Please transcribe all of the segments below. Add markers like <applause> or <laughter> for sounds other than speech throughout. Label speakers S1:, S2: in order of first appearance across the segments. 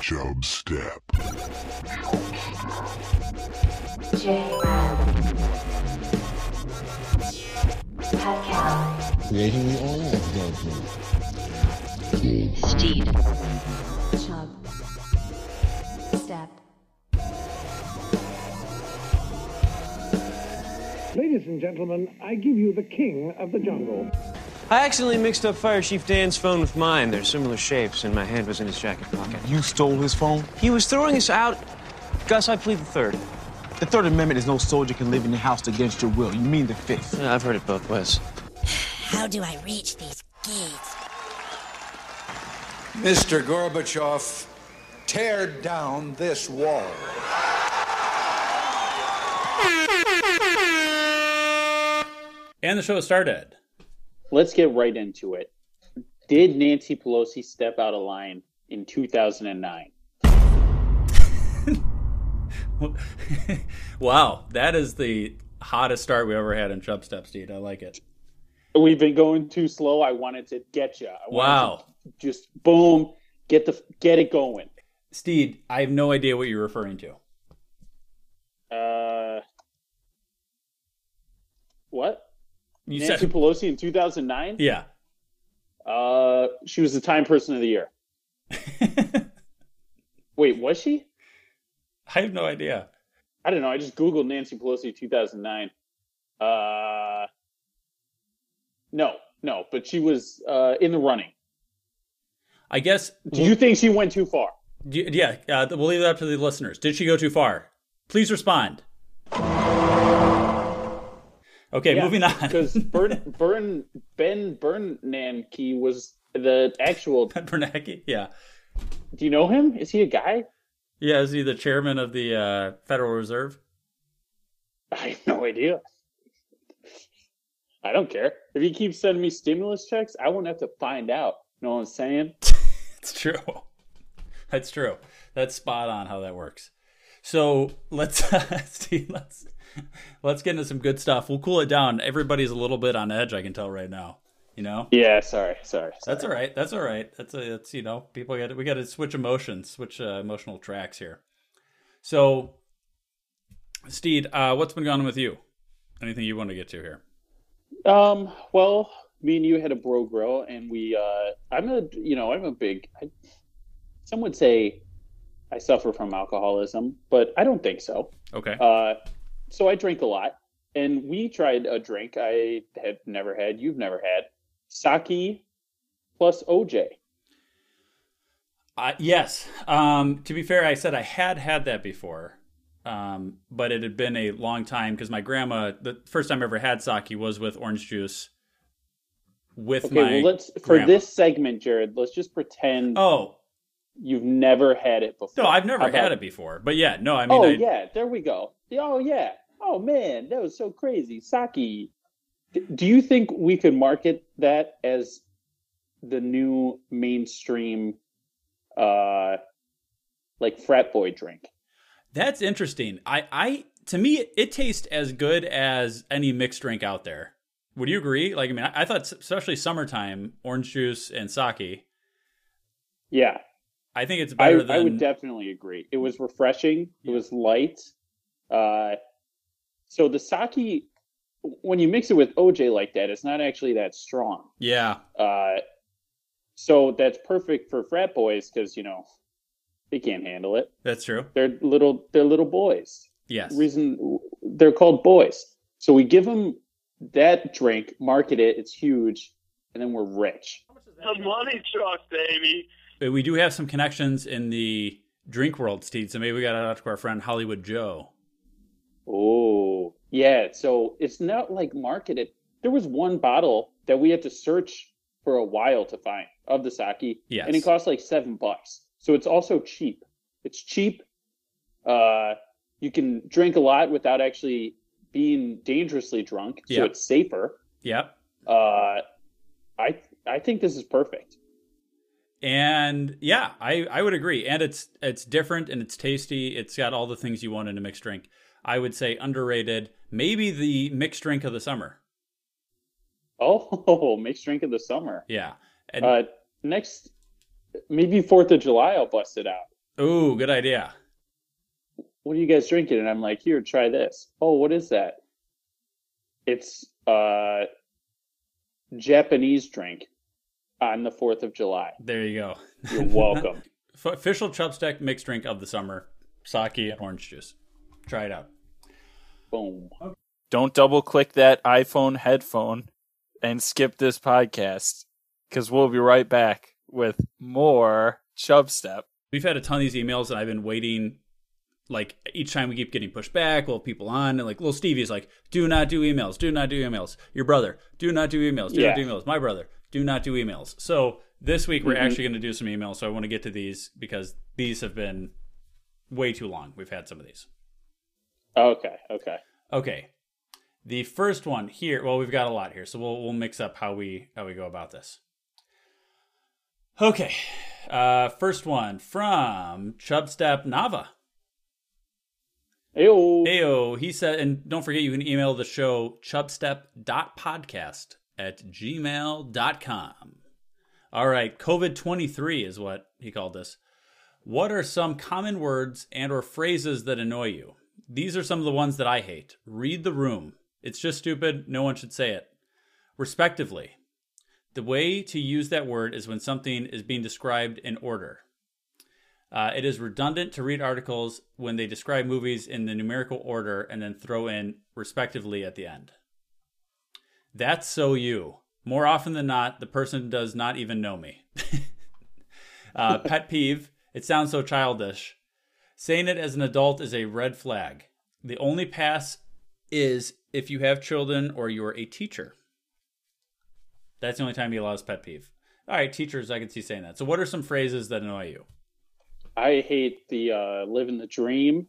S1: Chub Step.
S2: Creating the oil judgment.
S3: Steed.
S4: Chub. Step.
S5: Ladies and gentlemen, I give you the king of the jungle.
S6: I accidentally mixed up Fire Chief Dan's phone with mine. They're similar shapes, and my hand was in his jacket pocket.
S2: You stole his phone?
S6: He was throwing us out. Gus, I plead the third.
S2: The Third Amendment is no soldier can live in your house against your will. You mean the Fifth?
S6: Yeah, I've heard it both ways.
S3: How do I reach these gates?
S7: Mr. Gorbachev, tear down this wall.
S8: And the show started.
S9: Let's get right into it. Did Nancy Pelosi step out of line in 2009? <laughs>
S8: wow, that is the hottest start we ever had in Chub Step, Steve. I like it.
S9: We've been going too slow. I wanted to get you.
S8: Wow.
S9: Just boom, get the get it going.
S8: Steed, I have no idea what you're referring to.
S9: Uh,
S8: You?
S9: Nancy
S8: said,
S9: Pelosi in 2009?
S8: yeah.
S9: Uh, she was the Time Person of the Year. <laughs> Wait, was she?
S8: I have no idea.
S9: I don't know. I just googled Nancy Pelosi 2009. Uh, no, no, but she was uh, in the running.
S8: I guess.
S9: Do you think she went too far?
S8: Yeah, uh, we'll leave that up to the listeners. Did she go too far? Please respond. Okay, moving on.
S9: Because <laughs> Bern, Bern, Ben Bernanke was the actual. <laughs>
S8: Ben Bernanke, yeah,
S9: Do you know him? Is he a guy?
S8: yeah. Is he the chairman of the uh, Federal Reserve?
S9: I have no idea. I don't care. If he keeps sending me stimulus checks, I won't have to find out. You know what I'm saying? <laughs>
S8: It's true. That's true. That's spot on how that works. So let's Steve, let's <laughs> let's get into some good stuff. We'll cool it down. Everybody's a little bit on edge. I can tell right now. You know.
S9: Yeah, sorry, sorry.
S8: That's all right. That's all right. That's a, that's you know, people got we got to switch emotions, switch uh, emotional tracks here. So, Steed, uh, what's been going on with you? Anything you want to get to here?
S9: Um, well, me and you had a bro grill, and we. Uh, I'm a, you know, I'm a big. I, some would say I suffer from alcoholism, but I don't think so.
S8: Okay.
S9: Uh, so I drink a lot, and we tried a drink I had never had. You've never had sake plus OJ.
S8: Uh, yes. Um, to be fair, I said I had had that before, um, but it had been a long time because my grandma, the first time I ever had sake was with orange juice with
S9: Okay,
S8: my.
S9: well, let's for
S8: grandma.
S9: this segment, Jared. Let's just pretend
S8: Oh
S9: you've never had it before.
S8: no, I've never
S9: about-
S8: had it before, but yeah, no, I mean,
S9: oh
S8: I,
S9: yeah, there we go. Oh yeah. Oh man, that was so crazy. Sake. Do you think we could market that as the new mainstream, uh, like frat boy drink?
S8: That's interesting. I, I to me, it tastes as good as any mixed drink out there. Would you agree? Like, I mean, I, I thought, especially summertime, orange juice and sake.
S9: Yeah,
S8: I think it's
S9: I,
S8: better than.
S9: I would definitely agree. It was refreshing. It was light. Uh, so the sake, when you mix it with OJ like that, it's not actually that strong.
S8: yeah,
S9: Uh, so that's perfect for frat boys because you know they can't handle it.
S8: that's true.
S9: They're little. They're little boys.
S8: Yes.
S9: Reason they're called boys. So we give them that drink, market it. It's huge, and then we're rich.
S10: The money truck, baby.
S8: But we do have some connections in the drink world, Steve. So maybe we got to talk to our friend Hollywood Joe.
S9: Oh, yeah. So it's not like marketed. There was one bottle that we had to search for a while to find of the sake.
S8: Yes.
S9: And it cost like seven bucks. So it's also cheap. It's cheap. Uh, you can drink a lot without actually being dangerously drunk. So
S8: Yeah.
S9: it's safer.
S8: Yep.
S9: Uh, I I think this is perfect.
S8: And yeah, I, I would agree. And it's it's different and it's tasty. It's got all the things you want in a mixed drink. I would say underrated. Maybe the mixed drink of the summer.
S9: Oh, <laughs> mixed drink of the summer.
S8: Yeah. And
S9: Uh, next maybe Fourth of July I'll bust it out.
S8: Ooh, good idea.
S9: What are you guys drinking? And I'm like, here, try this. Oh, what is that? It's uh Japanese drink on the Fourth of July.
S8: There you go.
S9: You're welcome. <laughs>
S8: F- Official Chubstep mixed drink of the summer: sake and orange juice. Try it out.
S9: Boom.
S1: Don't double click that iPhone headphone and skip this podcast because we'll be right back with more Chubstep.
S8: We've had a ton of these emails, and I've been waiting. Like each time we keep getting pushed back, we'll have people on, and like little Stevie's like, "Do not do emails. Do not do emails." Your brother, do not do emails. Do
S9: Yeah.
S8: not do emails. My brother, do not do emails. So this week we're
S9: Mhm.
S8: actually going to do some emails. So I want to get to these because these have been way too long. We've had some of these.
S9: Okay, okay.
S8: Okay. The first one here, well, we've got a lot here, so we'll we'll mix up how we how we go about this. Okay. Uh first one from Chubstep Nava.
S9: Ayo.
S8: Ayo, he said, and don't forget you can email the show chubstep.podcast at gmail.com. All right, COVID 23 is what he called this. What are some common words and or phrases that annoy you? These are some of the ones that I hate. Read the room. It's just stupid. No one should say it. Respectively. The way to use that word is when something is being described in order. Uh, it is redundant to read articles when they describe movies in the numerical order and then throw in respectively at the end. That's so you. More often than not, the person does not even know me. <laughs> uh, pet peeve. It sounds so childish. Saying it as an adult is a red flag. The only pass is if you have children or you're a teacher. That's the only time he allows pet peeve. All right, teachers, I can see saying that. So, what are some phrases that annoy you?
S9: I hate the uh living the dream.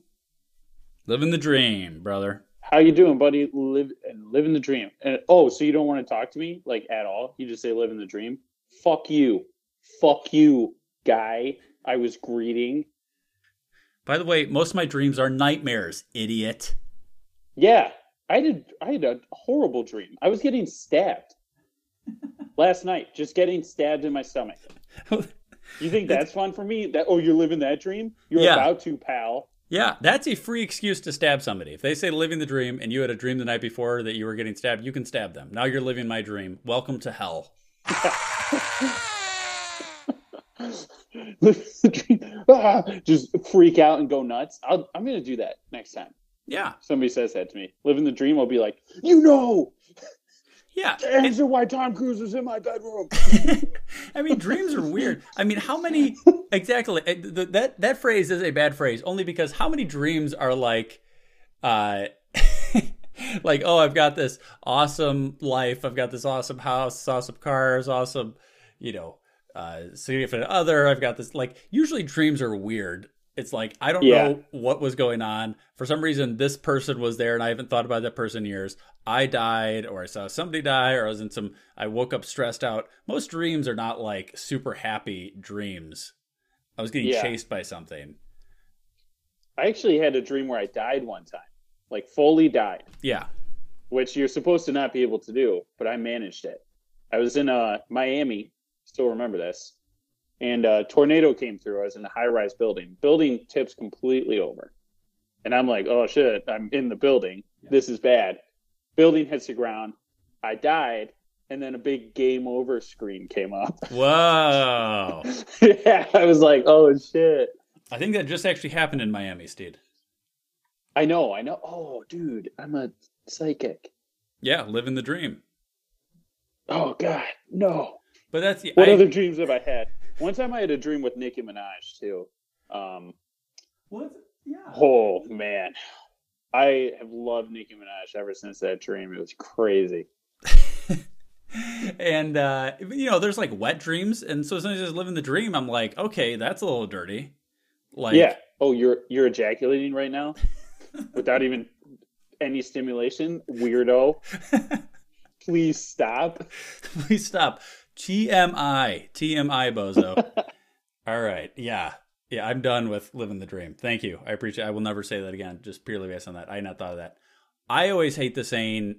S8: Living the dream, brother.
S9: How you doing, buddy? Live and living the dream. And oh, so you don't want to talk to me like at all? You just say living the dream? Fuck you. Fuck you, guy. I was greeting.
S8: By the way, most of my dreams are nightmares, idiot.
S9: Yeah, I did. I had a horrible dream. I was getting stabbed <laughs> last night. Just getting stabbed in my stomach. <laughs> You think that's fun for me? That oh, you're living that dream? You're
S8: Yeah.
S9: about to, pal.
S8: Yeah, that's a free excuse to stab somebody. If they say living the dream and you had a dream the night before that you were getting stabbed, you can stab them. Now you're living my dream. Welcome to hell.
S9: Living the dream. Just freak out and go nuts. I'll, I'm gonna do that next time.
S8: Yeah.
S9: Somebody says that to me. Living the dream. I'll be like, you know,
S8: Yeah.
S9: answer why Tom Cruise is in my bedroom. <laughs>
S8: I mean, dreams are weird. I mean, how many <laughs> exactly? uh, th- That that phrase is a bad phrase only because how many dreams are like, uh, <laughs> like oh, I've got this awesome life, I've got this awesome house, awesome cars, awesome, you know, uh, significant other. I've got this like. Usually, dreams are weird. It's like I don't
S9: Yeah.
S8: know what was going on. For some reason, this person was there, and I haven't thought about that person in years. I died, or I saw somebody die, or I was in some. I woke up stressed out. Most dreams are not like super happy dreams. I was getting
S9: Yeah.
S8: chased by something.
S9: I actually had a dream where I died one time, like fully died,
S8: Yeah.
S9: which you're supposed to not be able to do, but I managed it. I was in uh, Miami, still remember this, and a tornado came through. I was in a high rise building. Building tips completely over. And I'm like, oh shit, I'm in the building. This is bad. Building hits the ground. I died, and then a big game over screen came up. <laughs>
S8: Whoa.
S9: yeah, I was like, oh shit.
S8: I think that just actually happened in Miami, Steed.
S9: I know, I know. Oh, dude, I'm a psychic.
S8: Yeah, living the dream.
S9: Oh God, no.
S8: But that's the
S9: What
S8: I-
S9: other dreams have I had? One time I had a dream with Nicki Minaj too. Um,
S8: What? Yeah.
S9: oh man, I have loved Nicki Minaj ever since that dream. It was crazy. <laughs>
S8: and uh you know there's like wet dreams and so sometimes just living the dream i'm like okay that's a little dirty like
S9: yeah. Oh, you're you're ejaculating right now <laughs> without even any stimulation, weirdo. <laughs> Please stop.
S8: please stop tmi tmi bozo. <laughs> All right. Yeah. Yeah i'm done with living the dream. Thank you. I appreciate i will never say that again just purely based on that. I had not thought of that. I always hate the saying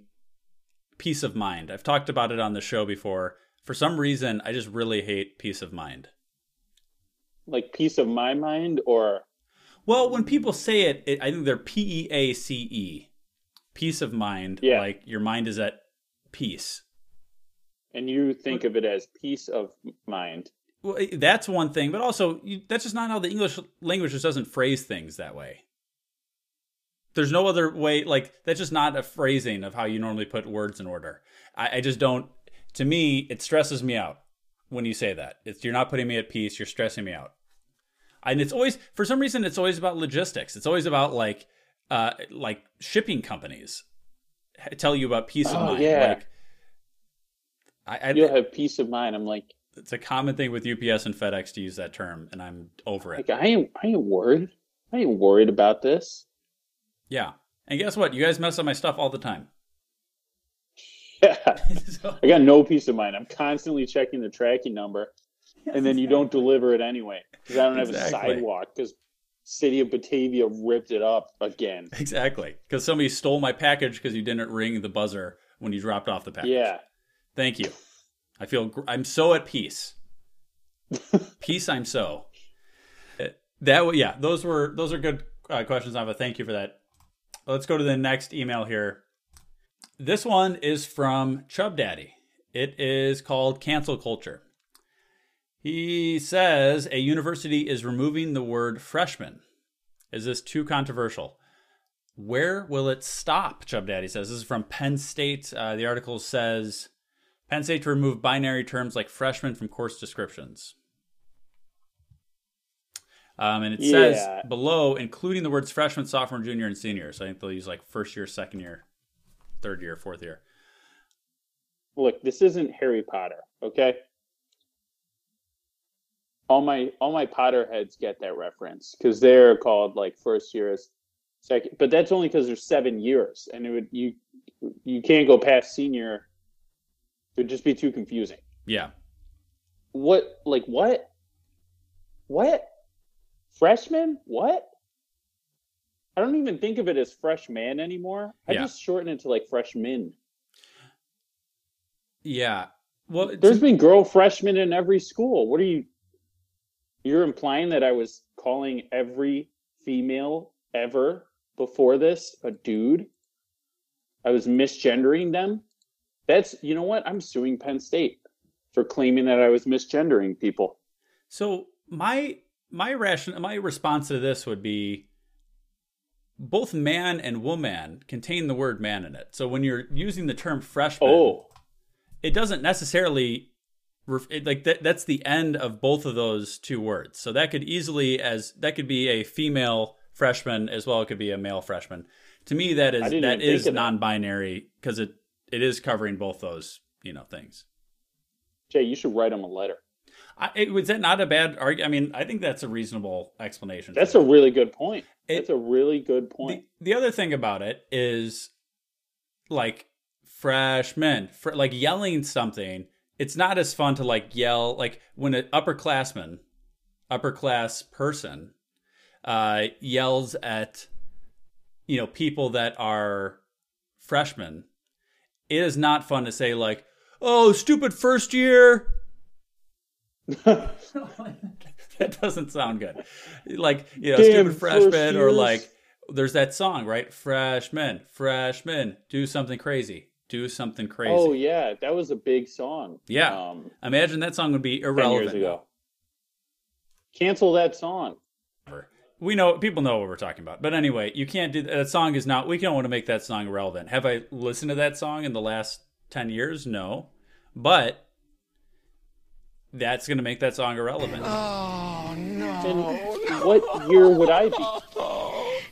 S8: peace of mind. I've talked about it on the show before. For some reason i just really hate peace of mind.
S9: Like peace of my mind, or?
S8: Well, when people say it, it I think they're P E A C E, peace of mind.
S9: Yeah.
S8: Like your mind is at peace.
S9: And you think of it as peace of mind.
S8: Well, eh, that's one thing, but also you, that's just not how the English language just doesn't phrase things that way. There's no other way. Like that's just not a phrasing of how you normally put words in order. I, I just don't. To me, it stresses me out when you say that. It's you're not putting me at peace. You're stressing me out. And it's always for some reason it's always about logistics. It's always about like uh like shipping companies tell you about peace of
S9: Oh,
S8: mind.
S9: yeah.
S8: Like I, I
S9: You'll have peace of mind. I'm like,
S8: it's a common thing with UPS and FedEx to use that term, and I'm over it.
S9: like I ain't, I ain't worried. I ain't worried about this.
S8: Yeah. And guess what? You guys mess up my stuff all the time. <laughs>
S9: Yeah, <laughs>
S8: So-
S9: I got no peace of mind. I'm constantly checking the tracking number, <laughs> and then you don't deliver it anyway because I don't have
S8: Exactly.
S9: a sidewalk because City of Batavia ripped it up again.
S8: exactly. Because somebody stole my package because you didn't ring the buzzer when you dropped off the package.
S9: Yeah,
S8: Thank you. I feel gr- I'm so at peace. <laughs> peace, I'm so. That yeah, those were those are good uh, questions, Nava. Thank you for that. Let's go to the next email here. This one is from Chub Daddy. It is called Cancel Culture. He says a university is removing the word freshman. Is this too controversial? Where will it stop? Chub Daddy says. This is from Penn State. Uh, the article says Penn State to remove binary terms like freshman from course descriptions. Um, and it says below, including the words freshman, sophomore, junior, and senior. So I think they'll use like first year, second year, third year, fourth year.
S9: look, this isn't Harry Potter, okay? All my all my Potter heads get that reference because they're called like first years, second, but that's only because there's seven years, and it would you you can't go past senior. It would just be too confusing.
S8: Yeah.
S9: What like what? What? Freshman? What? I don't even think of it as freshman anymore. I
S8: Yeah.
S9: just shorten it to like freshman.
S8: Yeah. Well,
S9: There's been girl freshmen in every school. What are you? You're implying that I was calling every female ever before this a dude? I was misgendering them? That's, you know what? I'm suing Penn State for claiming that I was misgendering people.
S8: So my my ration my response to this would be both man and woman contain the word man in it. So when you're using the term freshman,
S9: Oh,
S8: it doesn't necessarily it, like that that's the end of both of those two words. So that could easily as that could be a female freshman as well it could be a male freshman. To me that is that is non-binary because it it is covering both those, you know, things.
S9: Jay, you should write them a letter.
S8: I, it, was that not a bad argument? I mean, I think that's a reasonable explanation.
S9: That's a really good point.
S8: It-
S9: That's a really good
S8: the,
S9: point.
S8: the other thing about it is like freshmen fr- like yelling something it's not as fun to like yell like when an upperclassman upper class person uh yells at you know people that are freshmen it is not fun to say like oh stupid first year <laughs> that doesn't sound good like you know
S9: Damn
S8: stupid freshman or like there's that song, right? Freshman, freshman, do something crazy, do something crazy.
S9: Oh yeah, that was a big song.
S8: Yeah.
S9: Um,
S8: Imagine that song would be irrelevant.
S9: 10
S8: irrelevant.
S9: years ago. Cancel that song.
S8: We know people know what we're talking about, but anyway, you can't do that. Song is not. We don't want to make that song relevant. Have I listened to that song in the last ten years? No, but that's going to make that song irrelevant.
S9: Oh And what year would I be?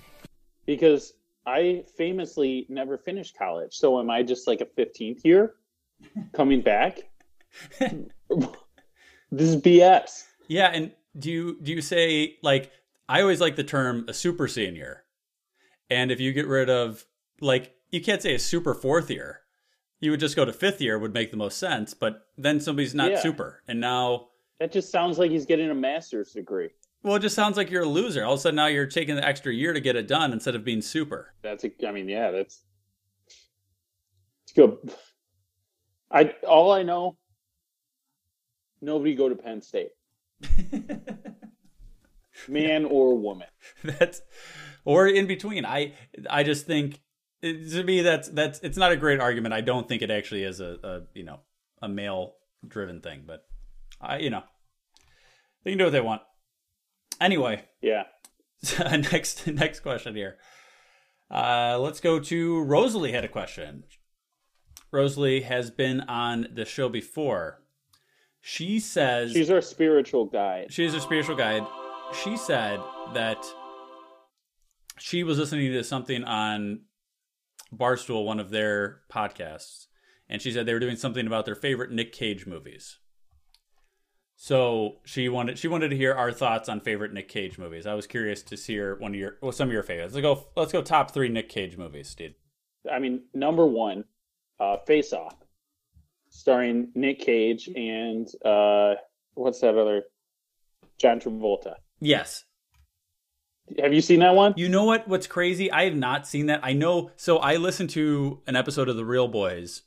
S9: Because I famously never finished college. So am I just like a 15th year coming back? <laughs> this is BS.
S8: Yeah, and do you do you say like I always like the term a super senior, and if you get rid of like you can't say a super fourth year, you would just go to fifth year would make the most sense. But then somebody's not
S9: Yeah.
S8: super, and now
S9: That just sounds like he's getting a master's degree.
S8: well, it just sounds like you're a loser. All of a sudden now you're taking the extra year to get it done instead of being super.
S9: That's a, I mean, yeah, that's it's good. I all I know, nobody go to Penn State. <laughs> <laughs> man or woman. <laughs>
S8: that's or in between. I I just think to me that's that's it's not a great argument. I don't think it actually is a, a you know a male driven thing, but I you know they can do what they want. Anyway,
S9: Yeah. <laughs>
S8: next next question here. Uh, let's go to Rosalie had a question. Rosalie has been on the show before. She says
S9: She's our spiritual guide.
S8: She's our spiritual guide. She said that she was listening to something on Barstool, one of their podcasts, and she said they were doing something about their favorite Nick Cage movies. So she wanted she wanted to hear our thoughts on favorite Nick Cage movies. I was curious to see her one of your well some of your favorites. Let's go let's go top three Nick Cage movies, dude.
S9: I mean, number one, uh, Face Off, starring Nick Cage and uh, what's that other? John Travolta.
S8: Yes.
S9: Have you seen that one?
S8: You know what? What's crazy? I have not seen that. I know. So I listened to an episode of The Real Boys,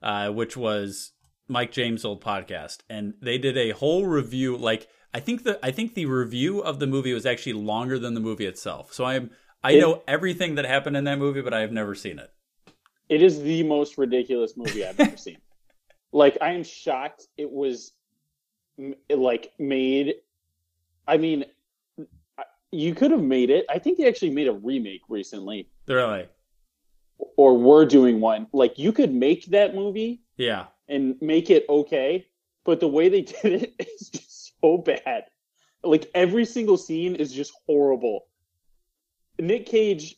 S8: uh, which was Mike James' old podcast, and they did a whole review. Like I think the I think the review of the movie was actually longer than the movie itself. So I'm I
S9: It-
S8: know everything that happened in that movie, but I have never seen it.
S9: It is the most ridiculous movie I've ever <laughs> seen. Like, I am shocked it was like made. I mean, you could have made it. I think they actually made a remake recently,
S8: Really?
S9: or were doing one. Like, you could make that movie
S8: Yeah.
S9: and make it okay, but the way they <laughs> did it is just so bad. Like every single scene is just horrible. Nick Cage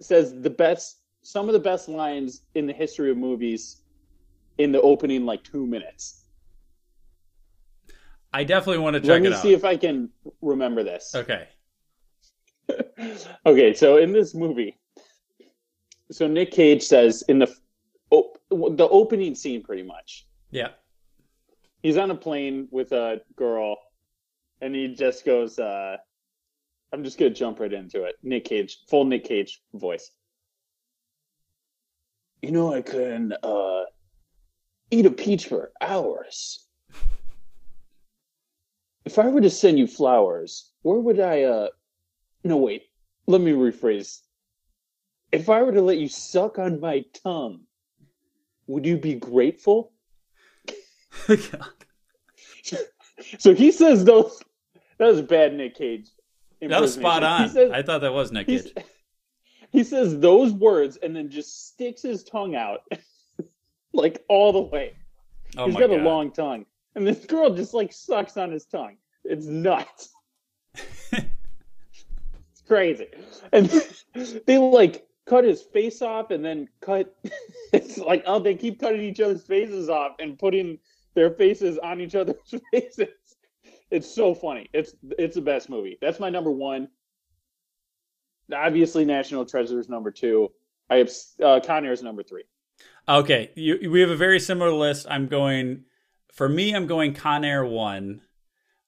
S9: says the best some of the best lines in the history of movies in the opening like 2 minutes.
S8: I definitely want to check it.
S9: Let me see if I can remember this.
S8: okay. <laughs>
S9: Okay, so in this movie, so Nick Cage says in the op- the opening scene pretty much.
S8: Yeah.
S9: he's on a plane with a girl and he just goes uh i'm just gonna jump right into it nick cage full nick cage voice you know i can uh eat a peach for hours if i were to send you flowers where would i uh no wait let me rephrase if i were to let you suck on my tongue would you be grateful <laughs> So he says those. That was bad, Nick Cage.
S8: That was spot on.
S9: Says,
S8: I thought that was Nick Cage. <laughs>
S9: he says those words and then just sticks his tongue out, <laughs> like all the way.
S8: Oh
S9: He's got
S8: god.
S9: a long tongue, <laughs> and this girl just like sucks on his tongue. It's nuts. <laughs> it's crazy, and <laughs> they like cut his face off, and then cut. It's like oh, they keep cutting each other's faces off and putting their faces on each other's faces. It's so funny. It's it's the best movie. That's my number one. Obviously, National Treasure is number two. I have uh, Con Air is number three.
S8: Okay, you, we have a very similar list. I'm going for me. I'm going Con Air one.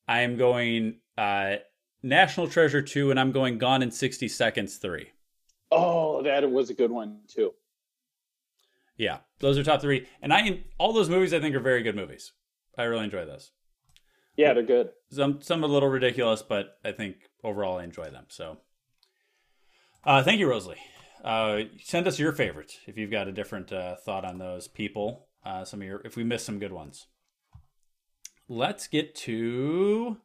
S8: I am going uh, National Treasure two, and I'm going Gone in sixty seconds three.
S9: Oh, that was a good one too.
S8: Yeah, those are top three, and I all those movies I think are very good movies. I really enjoy those.
S9: Yeah, they're good.
S8: Some some a little ridiculous, but I think overall I enjoy them. So, uh, thank you, Rosalie. Uh, send us your favorites if you've got a different uh, thought on those people. Uh, some of your if we missed some good ones. Let's get to.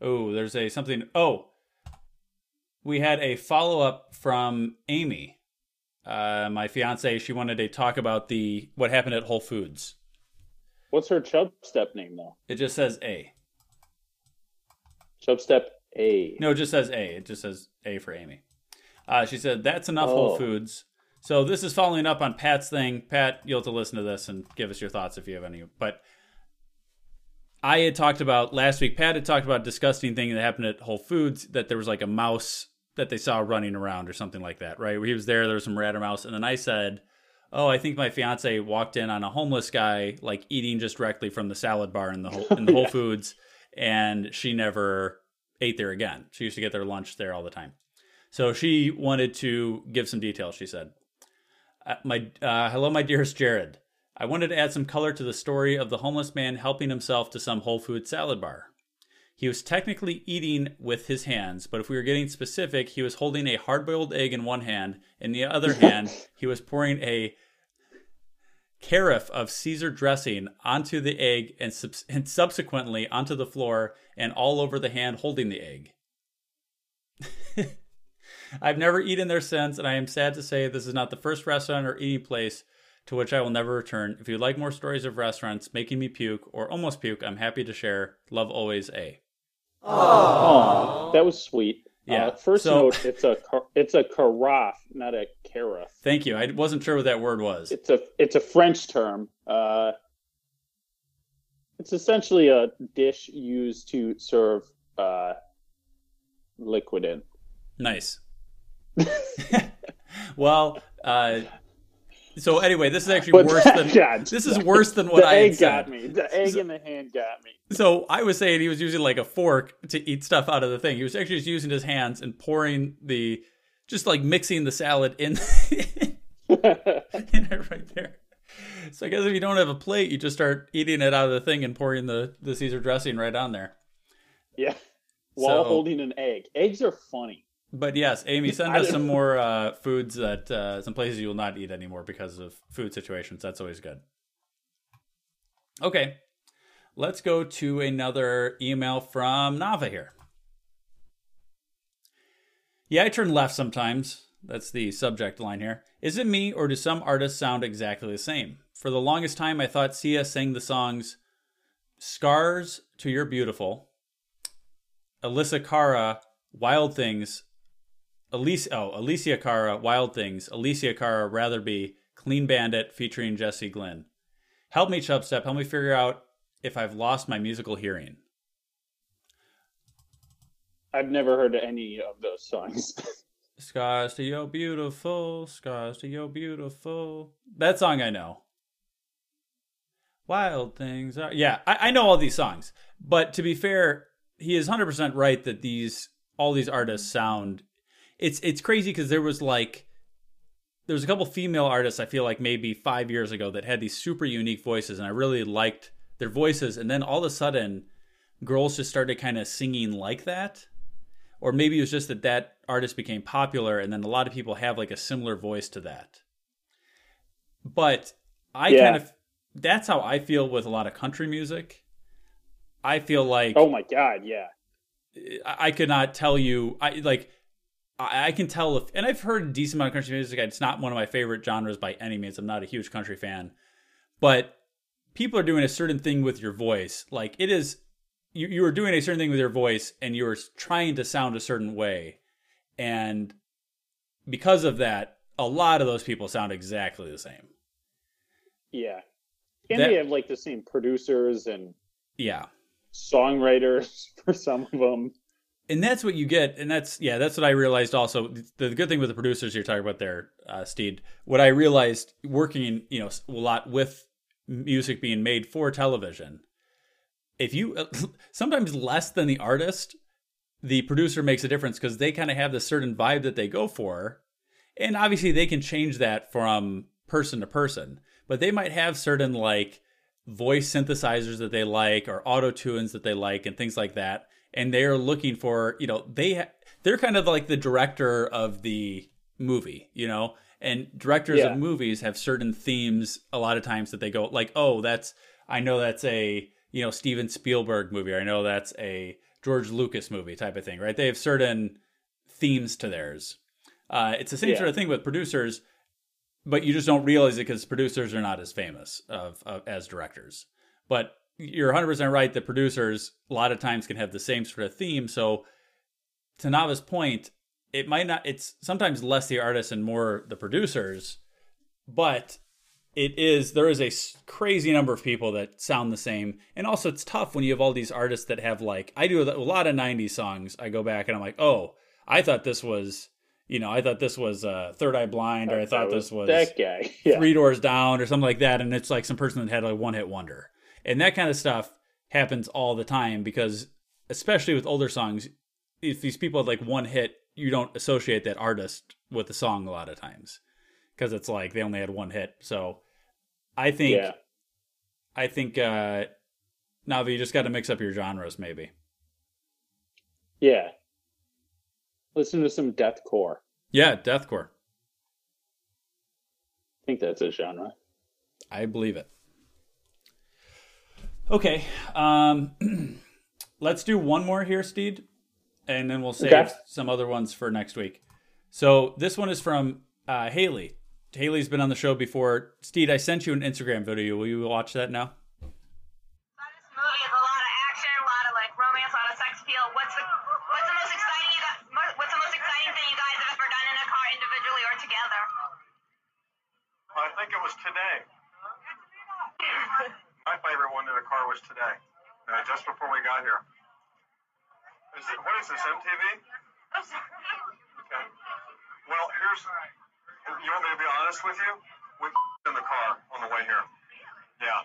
S8: Oh, there's a something. Oh, we had a follow up from Amy, uh, my fiance. She wanted to talk about the what happened at Whole Foods.
S9: What's her Chub Step name though?
S8: It just says A.
S9: Chub Step A.
S8: No, it just says A. It just says A for Amy. Uh, she said, That's enough Whole
S9: Oh.
S8: Foods. So this is following up on Pat's thing. Pat, you'll have to listen to this and give us your thoughts if you have any. But I had talked about last week, Pat had talked about a disgusting thing that happened at Whole Foods that there was like a mouse that they saw running around or something like that, right? He was there, there was some rat or mouse. And then I said, Oh, I think my fiance walked in on a homeless guy like eating just directly from the salad bar in the whole, in the Whole <laughs> Foods, and she never ate there again. She used to get their lunch there all the time. So she wanted to give some details. She said, "My uh, hello, my dearest Jared. I wanted to add some color to the story of the homeless man helping himself to some Whole Food salad bar. He was technically eating with his hands, but if we were getting specific, he was holding a hard boiled egg in one hand. In the other <laughs> hand, he was pouring a carafe of Caesar dressing onto the egg and, subs- and subsequently onto the floor and all over the hand holding the egg. <laughs> I've never eaten there since, and I am sad to say this is not the first restaurant or eating place to which I will never return. If you'd like more stories of restaurants making me puke or almost puke, I'm happy to share. Love always, A.
S9: Oh, that was sweet.
S8: Yeah,
S9: Uh, first
S8: so-
S9: note: it's a it's a carafe, not a carafe.
S8: Thank you. I wasn't sure what that word was.
S9: It's a it's a French term. Uh, it's essentially a dish used to serve uh, liquid in.
S8: Nice. <laughs> well, uh, so anyway, this is actually
S9: But
S8: worse than <laughs>
S9: God,
S8: this is worse than what
S9: the
S8: I
S9: egg
S8: said.
S9: got me. The egg in the hand got me.
S8: So I was saying he was using like a fork to eat stuff out of the thing. He was actually just using his hands and pouring the, just like mixing the salad in, <laughs> in it right there. So I guess if you don't have a plate, you just start eating it out of the thing and pouring the the Caesar dressing right on there.
S9: Yeah, while
S8: So-
S9: holding an egg. Eggs are funny.
S8: But yes, Amy, send us some more uh, foods that uh, some places you will not eat anymore because of food situations. That's always good. Okay, let's go to another email from Nava here. Yeah, I turn left sometimes. That's the subject line here. Is it me, or do some artists sound exactly the same? For the longest time, I thought Sia sang the songs Scars to You're Beautiful, Alyssa Cara, Wild Things, Alicia, oh, Alicia Cara, Wild Things, Alicia Cara, Rather Be, Clean Bandit featuring Jesse Glynne. Help me, Chubstep. Help me figure out if I've lost my musical hearing.
S9: I've never heard any of those songs. <laughs>
S8: Scars to your beautiful, scars to your beautiful. That song I know. Wild things are. Yeah, I, I know all these songs. But to be fair, he is 100% right that these, all these artists sound. It's, it's crazy because there was like, there was a couple female artists I feel like maybe five years ago that had these super unique voices, and I really liked their voices. And then all of a sudden, girls just started kind of singing like that or maybe it was just that that artist became popular and then a lot of people have like a similar voice to that but i
S9: Yeah.
S8: kind of that's how i feel with a lot of country music i feel like
S9: oh my god, yeah.
S8: I I could not tell you. I like. I, I can tell if, and I've heard a decent amount of country music. It's not one of my favorite genres by any means. I'm not a huge country fan, but people are doing a certain thing with your voice. Like it is, you you are doing a certain thing with your voice, and you are trying to sound a certain way, and because of that, a lot of those people sound exactly the same.
S9: Yeah. And
S8: That-
S9: they have like the same producers and
S8: Yeah.
S9: songwriters <laughs> for some of them.
S8: And that's what you get and that's yeah that's what i realized also. The, the good thing with the producers you're talking about there uh, steed what i realized working in you know a lot with music being made for television if you <laughs> sometimes less than the artist the producer makes a difference because they kind of have this certain vibe that they go for. And obviously they can change that from person to person but they might have certain like voice synthesizers that they like or auto tunes that they like and things like that and they're looking for you know they ha- they're kind of like the director of the movie you know and directors
S9: Yeah.
S8: of movies have certain themes a lot of times that they go like oh that's i know that's a you know steven spielberg movie or i know that's a george lucas movie type of thing right they have certain themes to theirs uh, it's the same
S9: Yeah.
S8: sort of thing with producers but you just don't realize it because producers are not as famous of, of as directors. But you're 100% right. The producers a lot of times can have the same sort of theme. So to Nava's point, it might not. It's sometimes less the artists and more the producers, but it is there is a crazy number of people that sound the same. And also, it's tough when you have all these artists that have like I do a lot of 90s songs. I go back and I'm like, oh, I thought this was. You know, I thought this was uh, Third Eye Blind, or I thought
S9: That
S8: this was
S9: that guy. <laughs> Yeah.
S8: Three Doors Down or something like that, and it's like some person that had a one hit wonder. And that kind of stuff happens all the time because, especially with older songs, if these people had like one hit, you don't associate that artist with the song a lot of times because it's like they only had one hit. So I think,
S9: Yeah.
S8: I think, uh, Navi, you just got to mix up your genres maybe.
S9: Yeah. Listen to some deathcore.
S8: Yeah, deathcore.
S9: I think that's a genre.
S8: I believe it. Okay, um, <clears throat> let's do one more here, Steed, and then we'll save
S9: Okay.
S8: some other ones for next week. So this one is from uh, Haley. Haley's been on the show before. Steed, I sent you an Instagram video. Will you watch that now?
S11: movie is a lot of action, a lot of like romance, a lot of sex appeal. What's the what's the most exciting you got, mo- what's the most exciting thing you guys have ever done in a car individually or together?
S10: I think it was today. My favorite one in the car was today, uh, just before we got here. Is it, what is this, MTV? Okay. Well, here's. You want me to be honest with you? We in the car on the way here. Yeah.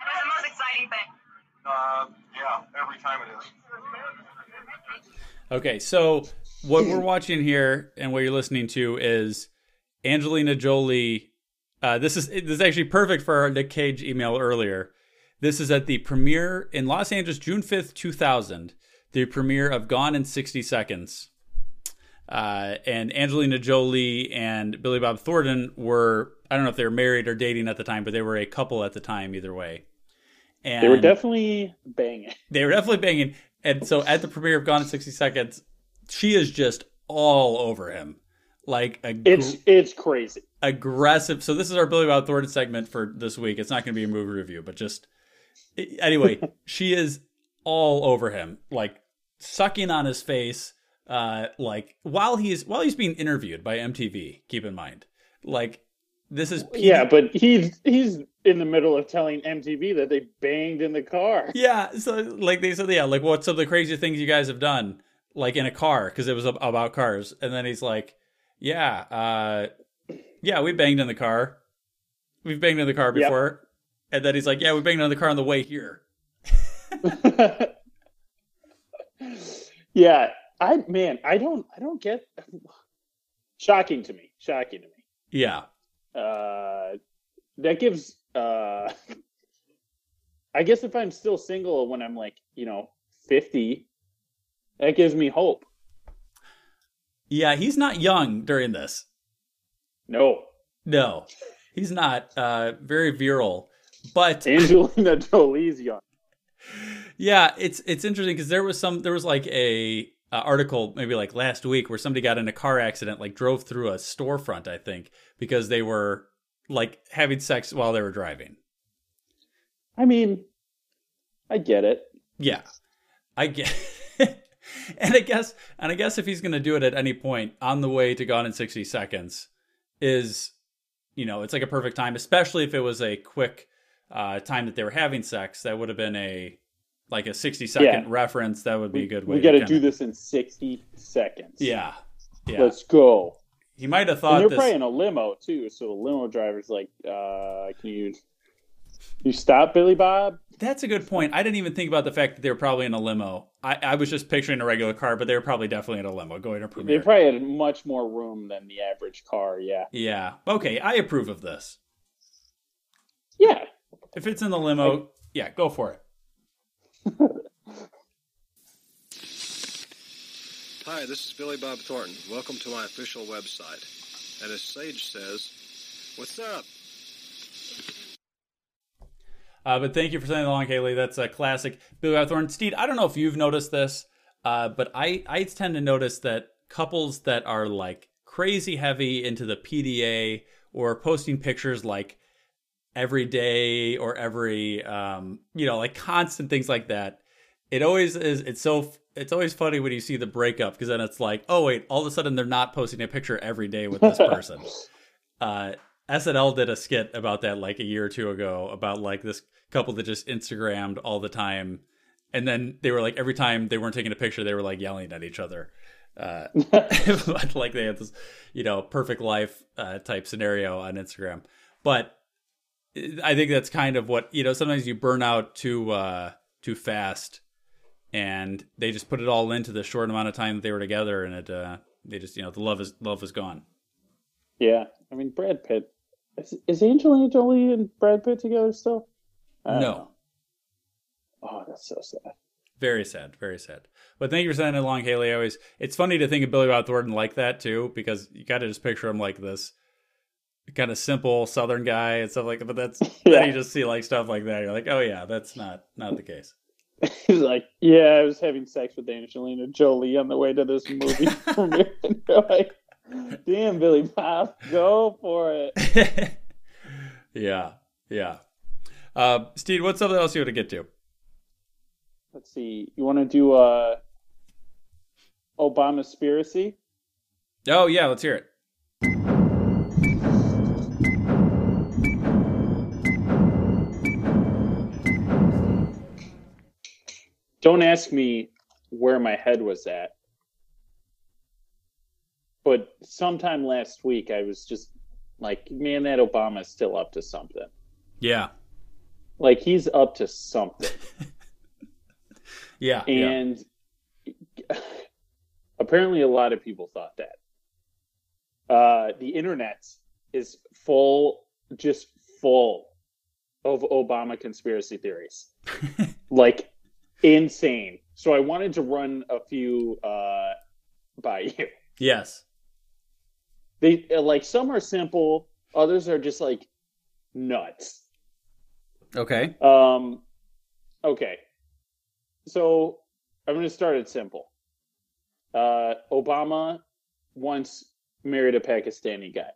S11: What was the most exciting thing?
S10: Uh, yeah, every time it is.
S8: Okay, so what we're watching here and what you're listening to is Angelina Jolie. Uh, this is this is actually perfect for our Nick Cage email earlier. This is at the premiere in Los Angeles, June fifth, two thousand. The premiere of Gone in sixty seconds. Uh, and Angelina Jolie and Billy Bob Thornton were I don't know if they were married or dating at the time, but they were a couple at the time either way. And
S9: They were definitely banging. <laughs>
S8: they were definitely banging. And so at the premiere of Gone in 60 Seconds, she is just all over him. Like a
S9: It's it's crazy.
S8: aggressive. So this is our Billy Bob Thornton segment for this week. It's not going to be a movie review, but just anyway, <laughs> she is all over him, like sucking on his face, uh, like while he's while he's being interviewed by MTV. Keep in mind, like this is
S9: Yeah, but he's he's in the middle of telling MTV that they banged in the car. <laughs>
S8: Yeah, so like they said, yeah, like what's some of the crazy things you guys have done, like in a car, because it was about cars, and then he's like, yeah, uh, yeah, we banged in the car, we've banged in the car
S9: Yep.
S8: And then he's like, yeah, we banged in the car on the way here. <laughs>
S9: yeah, I man, I don't I don't get shocking to me. Shocking to me.
S8: Yeah,
S9: Uh that gives uh <laughs> I guess if I'm still single when I'm like, you know, 50, that gives me hope.
S8: yeah, he's not young during this.
S9: No.
S8: No, he's not. Uh, very virile, but <laughs>
S9: Angelina Jolie's young.
S8: Yeah, it's it's interesting because there was some there was like a, uh article maybe like last week where somebody got in a car accident, like drove through a storefront, I think, because they were like having sex while they were driving.
S9: I mean, I get it.
S8: Yeah, I get. <laughs> and I guess and I guess if he's gonna do it at any point on the way to Gone in sixty seconds, is you know it's like a perfect time, especially if it was a quick uh, time that they were having sex. That would have been a like a sixty second
S9: Yeah.
S8: reference. That would be a good way.
S9: We got to do this in 60 seconds.
S8: Yeah, yeah.
S9: Let's go.
S8: he might have
S9: And
S8: thought
S9: they're
S8: this.
S9: probably in a limo too, so the limo driver's like, uh, "Can you, you stop, Billy Bob?"
S8: That's a good point. I didn't even think about the fact that they were probably in a limo. I, I was just picturing a regular car, but they were probably definitely in a limo going to
S9: They
S8: premiere.
S9: probably had much more room than the average car. Yeah,
S8: yeah. Okay, I approve of this.
S9: yeah.
S8: If it's in the limo, yeah, go for it.
S12: Hi, this is Billy Bob Thornton. Welcome to my official website. And as Sage says, what's up?
S8: Uh, but thank you for sending along, Haley. That's a classic. Billy Bob Thornton. Steve, I don't know if you've noticed this, uh, but I, I tend to notice that couples that are like crazy heavy into the PDA or posting pictures like every day or every, um, you know, like constant things like that. It always is. It's so. It's always funny when you see the breakup because then it's like, oh wait, all of a sudden they're not posting a picture every day with this person. <laughs> uh, SNL did a skit about that like a year or two ago about like this couple that just Instagrammed all the time, and then they were like every time they weren't taking a picture, they were like yelling at each other. <laughs> Uh, <laughs> like they had this, you know, perfect life uh, type scenario on Instagram. But I think that's kind of what you know. Sometimes you burn out too uh, too fast, and they just put it all into the short amount of time that they were together, and it uh, they just you know the love is love is gone.
S9: Yeah, I mean Brad Pitt. Is, is Angelina Jolie and Brad Pitt together still?
S8: No.
S9: know. Oh, that's so sad.
S8: Very sad, very sad. But thank you for sending it along, Haley. I always it's funny to think of Billy Bob Thornton like that too, because you got to just picture him like this kind of simple Southern guy and stuff like that. But that's <laughs> then you just see like stuff like that. You're like, oh yeah, that's not not the case. <laughs>
S9: He's like, yeah, I was having sex with Angelina Jolie on the way to this movie <laughs> premiere. You're like, damn, Billy Bob, go for it.
S8: Yeah, yeah. Uh, Steve, what's something else you want to get to?
S9: Let's see. You want to do uh, Obama spiracy?
S8: Oh yeah, let's hear it.
S9: Don't ask me where my head was at. But sometime last week, I was just like, man, that Obama's still up to something.
S8: Yeah,
S9: Like, he's up to something. <laughs>
S8: yeah, yeah.
S9: and <laughs> apparently a lot of people thought that uh, the internet is full just full of obama conspiracy theories <laughs> like insane so i wanted to run a few uh, by you
S8: Yes.
S9: they uh, like some are simple others are just like nuts
S8: Okay.
S9: Um, okay. So I'm going to start it simple. Uh, Obama once married a Pakistani guy.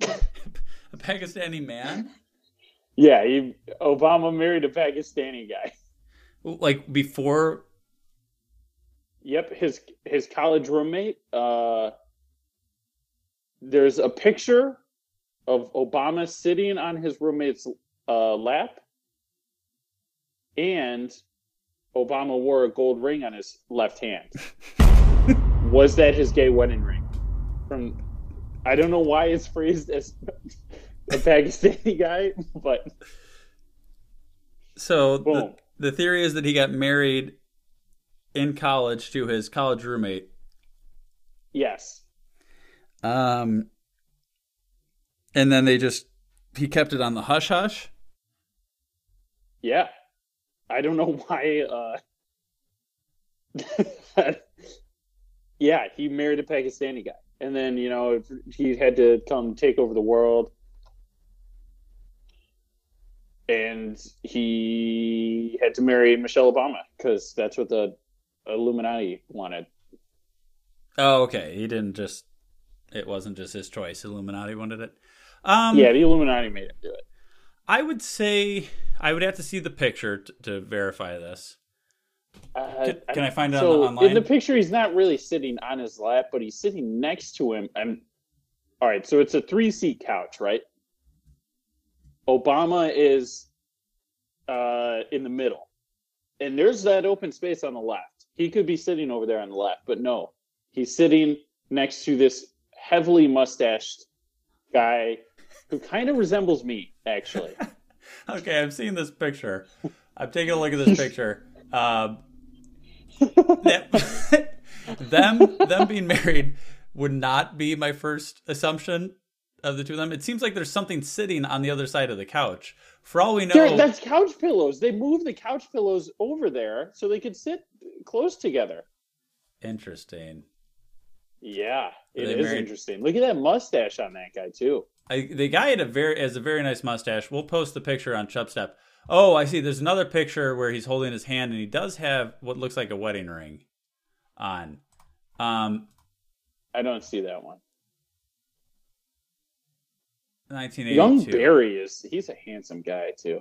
S9: <laughs>
S8: A Pakistani man?
S9: Yeah, he, Obama married a Pakistani guy.
S8: Like before
S9: Yep, his his college roommate. Uh, there's a picture of Obama sitting on his roommate's uh, lap, and Obama wore a gold ring on his left hand. <laughs> Was that his gay wedding ring? From I don't know why it's phrased as a Pakistani guy, <laughs> but
S8: So the, the theory is that he got married in college to his college roommate.
S9: yes,
S8: Um, and then they just he kept it on the hush hush.
S9: Yeah. I don't know <laughs> why uh Yeah, he married a Pakistani guy. And then, you know, he had to come take over the world. And he had to marry Michelle Obama because that's what the Illuminati wanted.
S8: Oh, okay. He didn't just. It wasn't just his choice. Illuminati wanted it. Um,
S9: yeah, the Illuminati made him do it.
S8: I would say I would have to see the picture t- to verify this.
S9: Uh,
S8: Can- can I find it on
S9: so
S8: the- online?
S9: In the picture, he's not really sitting on his lap, but he's sitting next to him. And all right, so it's a three seat couch, right? Obama is uh, in the middle, and there's that open space on the left. He could be sitting over there on the left, but no, he's sitting next to this heavily mustached guy who kind of resembles me, actually. <laughs>
S8: Okay, I'm seeing this picture. I'm taking a look at this <laughs> picture. Um, that- <laughs> them them being married would not be my first assumption of the two of them. It seems like there's something sitting on the other side of the couch. For all we know,
S9: that's couch pillows. They moved the couch pillows over there so they could sit close together.
S8: interesting.
S9: Yeah, it is
S8: married?
S9: interesting. Look at that mustache on that guy too.
S8: I, the guy had a very has a very nice mustache. We'll post the picture on Chubstep. Oh, I see. There's another picture where he's holding his hand, and he does have what looks like a wedding ring on. Um,
S9: I don't see that one.
S8: 1982.
S9: Young Barry is he's a handsome guy too.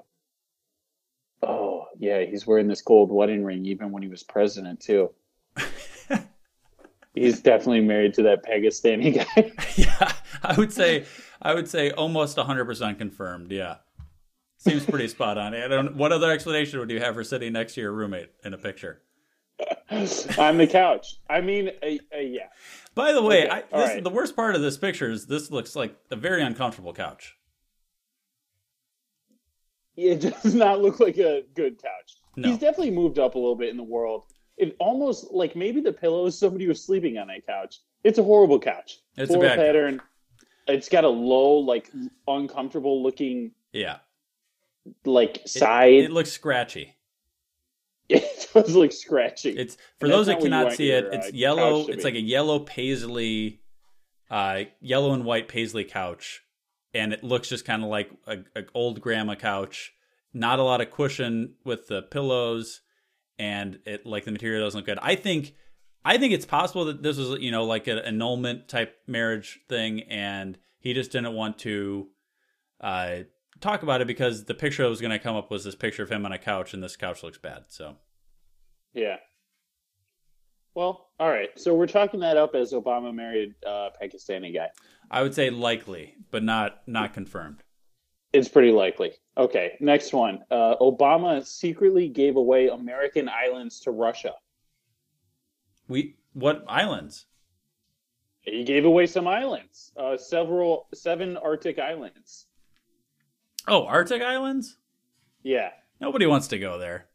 S9: Oh yeah, he's wearing this gold wedding ring even when he was president too. <laughs> he's definitely married to that Pakistani guy. <laughs>
S8: yeah, I would say I would say almost 100% confirmed. Yeah. Seems pretty spot on. I don't what other explanation would you have for sitting next to your roommate in a picture? <laughs>
S9: on the couch. I mean, uh, uh, yeah.
S8: By the way,
S9: Okay,
S8: I, this,
S9: right.
S8: the worst part of this picture is this looks like a very uncomfortable couch.
S9: It does not look like a good couch.
S8: No.
S9: He's definitely moved up a little bit in the world. It almost like maybe the pillows somebody was sleeping on that couch. It's a horrible couch.
S8: It's a bad couch.
S9: It's got a low, like uncomfortable looking
S8: Yeah.
S9: like
S8: It-
S9: side.
S8: It, looks scratchy. <laughs>
S9: It was like scratching.
S8: It's for
S9: And
S8: those that cannot see
S9: your,
S8: it. It's
S9: uh,
S8: yellow. It's like a yellow paisley, uh, yellow and white paisley couch, and it looks just kind of like a, a old grandma couch. Not a lot of cushion with the pillows, and it like the material doesn't look good. I think, I think it's possible that this was you know like an annulment type marriage thing, and he just didn't want to uh, talk about it because the picture that was going to come up was this picture of him on a couch, and this couch looks bad. So
S9: Yeah. Well, all right. So we're chalking that up as Obama married uh, Pakistani guy.
S8: I would say likely, but not not confirmed.
S9: It's pretty likely. Okay, next one. Uh, Obama secretly gave away American islands to Russia.
S8: We what islands?
S9: He gave away some islands, uh, several, seven Arctic islands.
S8: Oh, Arctic islands?
S9: Yeah,
S8: Nobody wants to go there.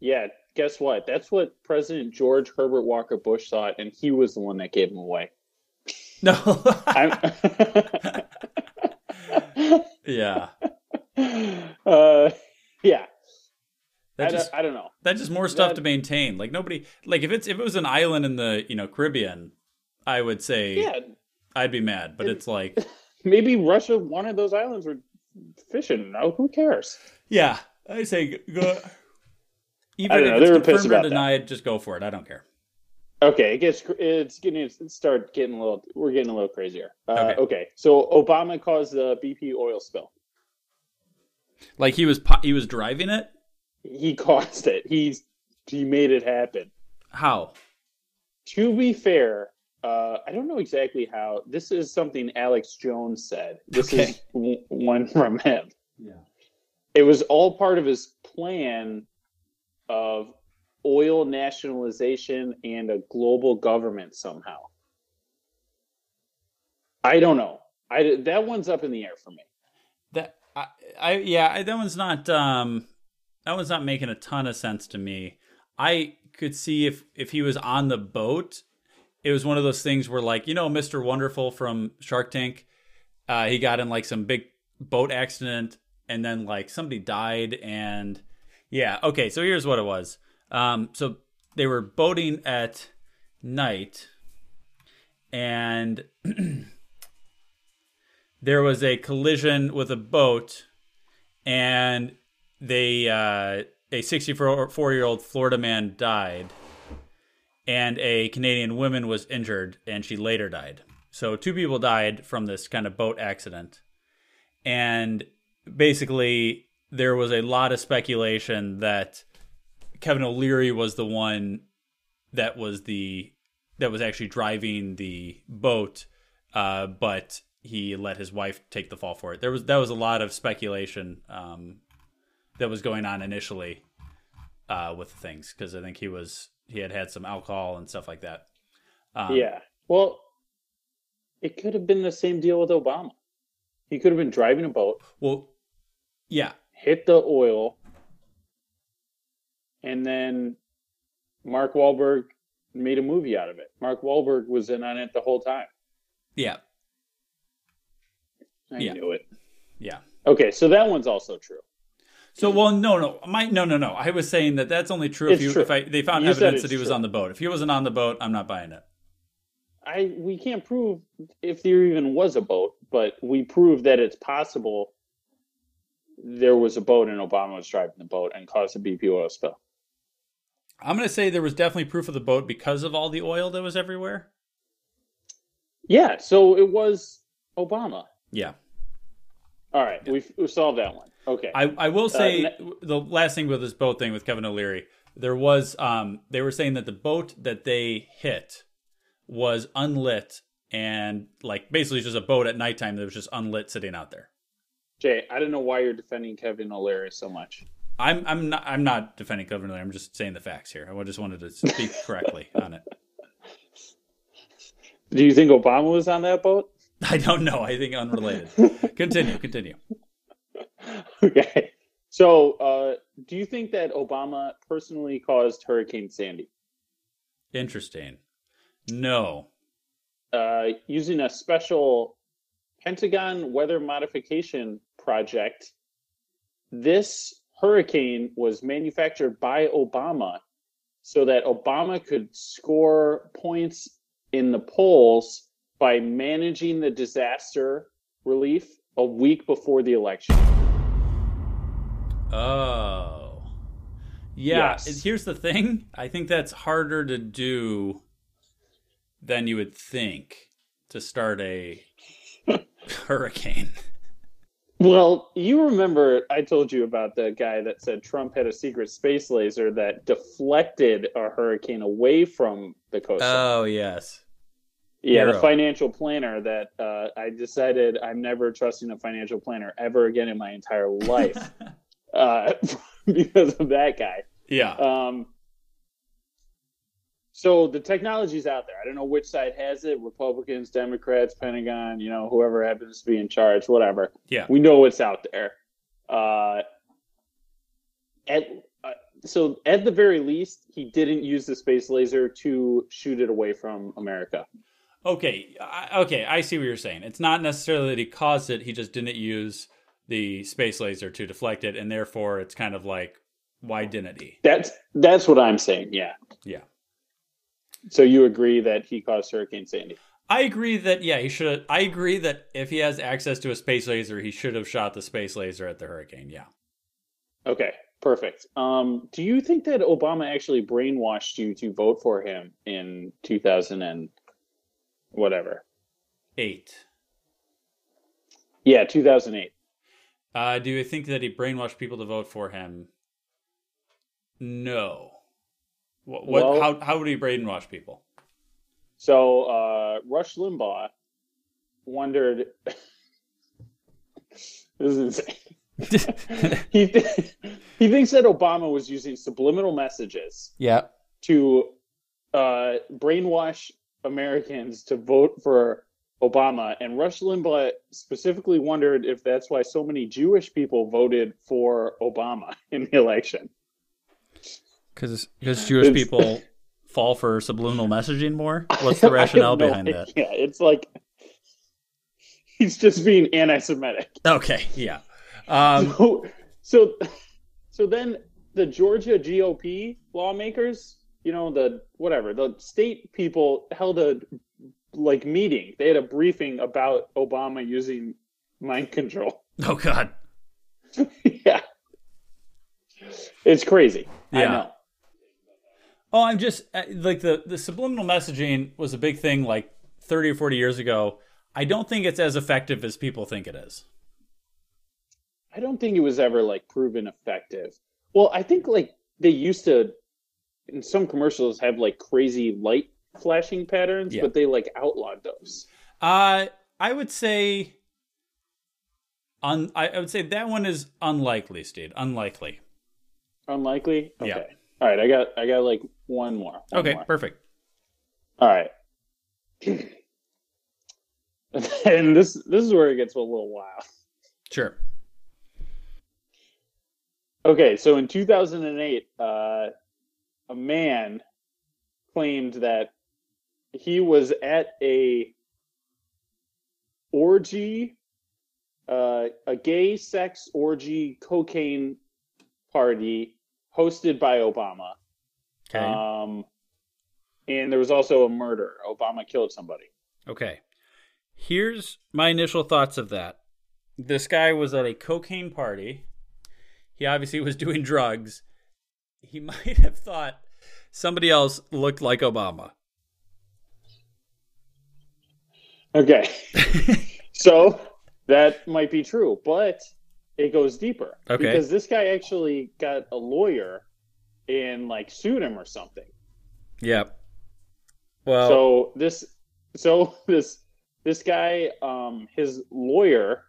S9: yeah. Guess what? That's what President George Herbert Walker Bush thought, and he was the one that gave him away.
S8: No. <laughs> <laughs> Yeah. <laughs>
S9: uh, yeah.
S8: That
S9: I,
S8: just
S9: don't, I don't know.
S8: that's just more stuff
S9: That-
S8: to maintain. Like nobody like if it's if it was an island in the, you know, Caribbean, I would say
S9: Yeah,
S8: I'd be mad, but it's like
S9: maybe Russia wanted those islands for fishing. No, who cares?
S8: yeah, I say go
S9: I
S8: even
S9: don't
S8: if
S9: know,
S8: it's
S9: they were pissed about that.
S8: just go for it. I don't care.
S9: Okay, it gets it's getting it start getting a little. We're getting a little crazier. Uh,
S8: Okay.
S9: okay. so Obama caused the BP oil spill.
S8: Like he was he was driving it?
S9: He caused it. He's he made it happen.
S8: How?
S9: To be fair, uh, I don't know exactly how. This is something Alex Jones said. This
S8: Okay.
S9: is w- one from him.
S8: Yeah.
S9: It was all part of his plan of oil nationalization and a global government somehow. I don't know. I that one's up in the air for me.
S8: That I, I yeah, I, that one's not um that one's not making a ton of sense to me. I could see if if he was on the boat, it was one of those things where like, you know, Mr. Wonderful from Shark Tank, uh he got in like some big boat accident and then like somebody died and yeah, okay, so here's what it was. Um so they were boating at night and <clears throat> there was a collision with a boat and they uh, a 64 year old Florida man died and a Canadian woman was injured and she later died. So two people died from this kind of boat accident. And basically there was a lot of speculation that Kevin O'Leary was the one that was the that was actually driving the boat uh, but he let his wife take the fall for it. There was that was a lot of speculation um, that was going on initially uh, with things because I think he was he had had some alcohol and stuff like that. Um,
S9: yeah. Well, it could have been the same deal with Obama. He could have been driving a boat,
S8: Well, yeah,
S9: hit the oil, and then Mark Wahlberg made a movie out of it. Mark Wahlberg was in on it the whole time.
S8: yeah,
S9: I
S8: Yeah.
S9: knew it.
S8: yeah.
S9: Okay, so that one's also true.
S8: So well, no, no, my no, no, no. I was saying that that's only true
S9: It's
S8: if you
S9: true.
S8: if I, they found
S9: You
S8: evidence that he was
S9: true.
S8: on the boat. If he wasn't on the boat, I'm not buying it.
S9: I we can't prove if there even was a boat, but we proved that it's possible there was a boat and Obama was driving the boat and caused a BP oil spill.
S8: I'm gonna say there was definitely proof of the boat because of all the oil that was everywhere.
S9: Yeah, so it was Obama.
S8: Yeah.
S9: All right, we've, we've solved that one. Okay.
S8: I, I will say
S9: Uh,
S8: the last thing with this boat thing with Kevin O'Leary, there was um they were saying that the boat that they hit was unlit and like basically just a boat at nighttime that was just unlit sitting out there.
S9: Jay, I don't know why you're defending Kevin O'Leary so much.
S8: I'm I'm not I'm not defending Kevin O'Leary. I'm just saying the facts here. I just wanted to speak <laughs> correctly on it.
S9: Do you think Obama was on that boat?
S8: I don't know. I think unrelated. <laughs> continue, continue. <laughs>
S9: Okay. So, uh, do you think that Obama personally caused Hurricane Sandy?
S8: Interesting. No.
S9: Uh, using a special Pentagon weather modification project, this hurricane was manufactured by Obama so that Obama could score points in the polls by managing the disaster relief a week before the election.
S8: Oh. Yeah.
S9: Yes.
S8: Here's the thing. I think that's harder to do than you would think to start a <laughs> hurricane.
S9: Well, you remember I told you about the guy that said Trump had a secret space laser that deflected a hurricane away from the coast.
S8: Oh, yes.
S9: Yeah, the financial planner that uh, I decided I'm never trusting a financial planner ever again in my entire life <laughs> uh, <laughs> because of that guy.
S8: Yeah.
S9: Um, so the technology's out there. I don't know which side has it Republicans, Democrats, Pentagon, you know, whoever happens to be in charge, whatever.
S8: Yeah.
S9: We know it's out there. Uh, at, uh, so, at the very least, he didn't use the space laser to shoot it away from America.
S8: Okay, I, okay, I see what you're saying. It's not necessarily that he caused it; he just didn't use the space laser to deflect it, and therefore, it's kind of like, why didn't he?
S9: That's that's what I'm saying. Yeah.
S8: Yeah,
S9: So you agree that he caused Hurricane Sandy?
S8: I agree that yeah, he should. I agree that if he has access to a space laser, he should have shot the space laser at the hurricane. Yeah.
S9: Okay, perfect. Um, do you think that Obama actually brainwashed you to vote for him in 2000 and whatever?
S8: Eight.
S9: Yeah, 2008.
S8: Uh, do you think that he brainwashed people to vote for him? No. What? what
S9: Well-
S8: how? How would he brainwash people?
S9: So uh, Rush Limbaugh wondered. <laughs> this is insane. <laughs> he th- he thinks that Obama was using subliminal messages
S8: Yeah.
S9: to uh, brainwash Americans to vote for Obama, and Rush Limbaugh specifically wondered if that's why so many Jewish people voted for Obama <laughs> in the election.
S8: Because because Jewish
S9: It's-
S8: people <laughs> fall for subliminal messaging more. What's the <laughs> rationale
S9: no
S8: behind that?
S9: Yeah, It's like he's just being anti-Semitic.
S8: Okay, yeah. Um,
S9: so, so, so then the Georgia GOP lawmakers, you know, the whatever, the state people held a like meeting. They had a briefing about Obama using mind control. <laughs>
S8: oh God.
S9: yeah, it's crazy. I
S8: Yeah.
S9: know.
S8: Oh, I'm just uh, like the the subliminal messaging was a big thing like 30 or 40 years ago. I don't think it's as effective as people think it is.
S9: I don't think it was ever like proven effective. Well, I think like they used to in some commercials have like crazy light flashing patterns,
S8: Yeah.
S9: but they like outlawed those.
S8: Uh, I would say, un, I, I would say that one is unlikely, Steve. Unlikely.
S9: Unlikely. Okay.
S8: Yeah.
S9: All right. I got I got like one more. One
S8: Okay,
S9: more.
S8: perfect.
S9: All right. <laughs> and this this is where it gets a little wild.
S8: Sure.
S9: Okay, so in 2008, uh, a man claimed that he was at a orgy, uh, a gay sex orgy cocaine party hosted by Obama.
S8: Okay.
S9: Um, and there was also a murder. Obama killed somebody.
S8: Okay. Here's my initial thoughts of that. This guy was at a cocaine party. He obviously was doing drugs. He <laughs> might have thought somebody else looked like Obama.
S9: Okay. <laughs> so that might be true, but it goes deeper.
S8: Okay.
S9: Because this guy actually got a lawyer and like sued him or something.
S8: Yep. Well,
S9: so this so <laughs> this this guy um his lawyer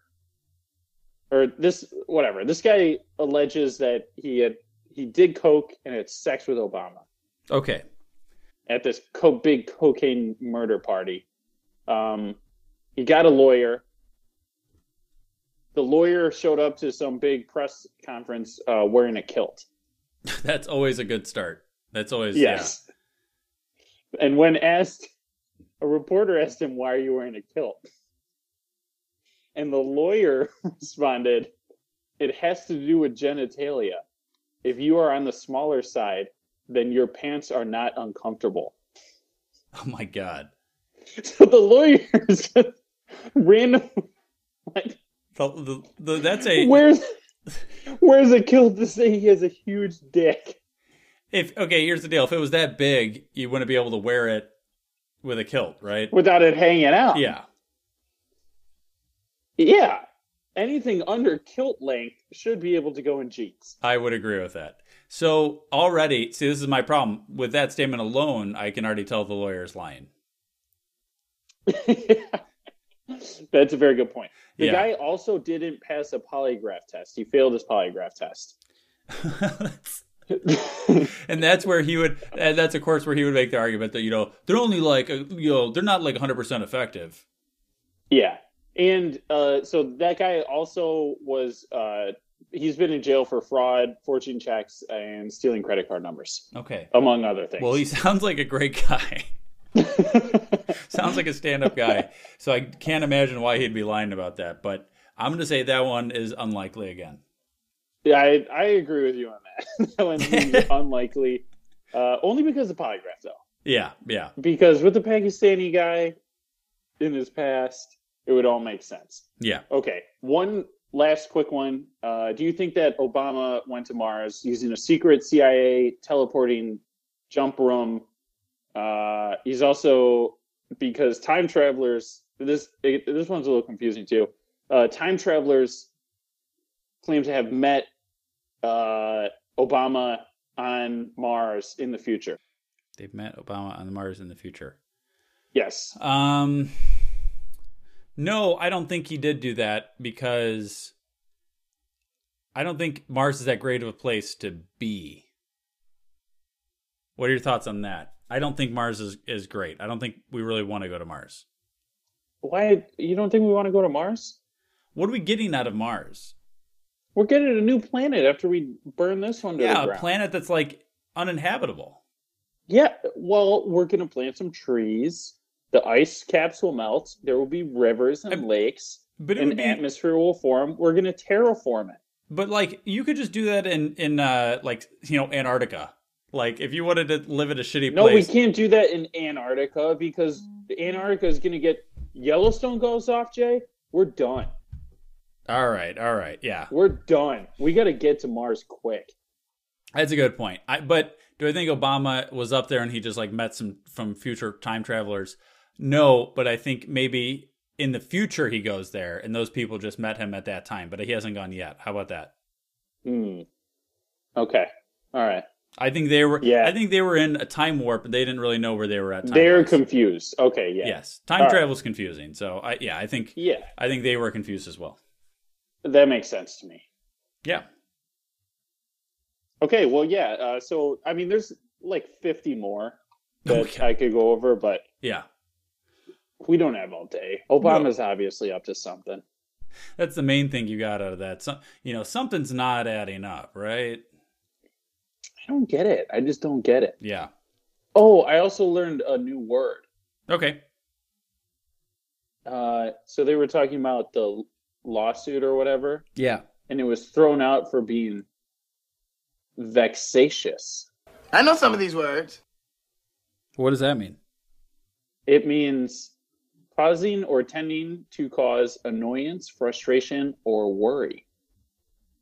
S9: or this whatever this guy alleges that he had he did coke and had sex with obama.
S8: Okay.
S9: at this co- big cocaine murder party. Um he got a lawyer. The lawyer showed up to some big press conference uh wearing a kilt. <laughs>
S8: That's always a good start. That's always
S9: yes. And when asked a reporter asked him why are you wearing a kilt? And the lawyer <laughs> responded it has to do with genitalia. If you are on the smaller side, then your pants are not uncomfortable. <laughs>
S8: Oh my god.
S9: So the lawyers <laughs> random like
S8: The, the, the, that's a
S9: where's where's it killed to say he has a huge dick?
S8: if okay. Here's the deal: if it was that big, you wouldn't be able to wear it with a kilt, right?
S9: Without it hanging out.
S8: Yeah.
S9: Yeah. Anything under kilt length should be able to go in jeans.
S8: I would agree with that. So already, see, this is my problem with that statement alone. I can already tell the lawyer is lying. <laughs>
S9: That's a very good point. The
S8: Yeah.
S9: guy also didn't pass a polygraph test. He failed his polygraph test. <laughs>
S8: and that's where he would. And that's of course where he would make the argument that you know they're only like uh, you know they're not like 100 percent effective.
S9: Yeah. And uh, so that guy also was, uh, he's been in jail for fraud, forging checks, and stealing credit card numbers,
S8: Okay.
S9: among other things.
S8: Well, he <laughs> sounds like a great guy. <laughs> sounds like a stand-up guy. So I can't imagine why he'd be lying about that. But I'm going to say that one is unlikely again.
S9: yeah, I, I agree with you on that. <laughs> that one seems unlikely. Uh, only because of polygraph, though.
S8: Yeah, yeah.
S9: Because with the Pakistani guy in his past, it would all make sense.
S8: Yeah.
S9: Okay, one last quick one. Uh, do you think that Obama went to Mars using a secret CIA teleporting jump room? Uh, he's also because time travelers. This this one's a little confusing too. Uh, time travelers claim to have met uh, Obama on Mars in the future.
S8: They've met Obama on Mars in the future.
S9: Yes.
S8: Um, no, I don't think he did do that because I don't think Mars is that great of a place to be. What are your thoughts on that? I don't think Mars is, is great. I don't think we really want to go to Mars.
S9: Why you don't think we want to go to Mars?
S8: What are we getting out of Mars?
S9: We're getting a new planet after we burn this one to
S8: yeah,
S9: the
S8: a planet that's like uninhabitable.
S9: Yeah, well, we're gonna plant some trees. The ice caps will melt. There will be rivers and lakes.
S8: but
S9: an
S8: be-
S9: atmosphere will form. We're gonna terraform it.
S8: But like you could just do that in in uh like you know Antarctica. Like if you wanted to live in a shitty
S9: No,
S8: place.
S9: No, we can't do that in Antarctica because Antarctica is gonna get Yellowstone goes off. Jay, we're done.
S8: All right, all right, yeah.
S9: We're done. We got to get to Mars quick.
S8: That's a good point. I, but do I think Obama was up there and he just like met some from future time travelers? No, but I think maybe in the future he goes there and those people just met him at that time, but he hasn't gone yet. How about that?
S9: Hmm. Okay. All right.
S8: I think they were.
S9: Yeah.
S8: I think they were in a time warp, and they didn't really know where they were at. Time
S9: They're confused. Okay. Yeah.
S8: Yes, time
S9: right.
S8: travel is confusing. So I yeah, I think
S9: Yeah.
S8: I think they were confused as well.
S9: That makes sense to me.
S8: Yeah.
S9: Okay, well, yeah. Uh, so, I mean, there's like 50 more that <laughs>
S8: Okay.
S9: I could go over, but
S8: Yeah.
S9: We don't have all day. Obama's obviously up to something.
S8: That's the main thing you got out of that. Some, you know, something's not adding up, right?
S9: I don't get it. I just don't get it.
S8: Yeah.
S9: Oh, I also learned a new word.
S8: Okay.
S9: Uh, so they were talking about the lawsuit or whatever,
S8: Yeah.
S9: and it was thrown out for being vexatious.
S13: I know some of these words.
S8: What does that mean?
S9: It means causing or tending to cause annoyance, frustration, or worry.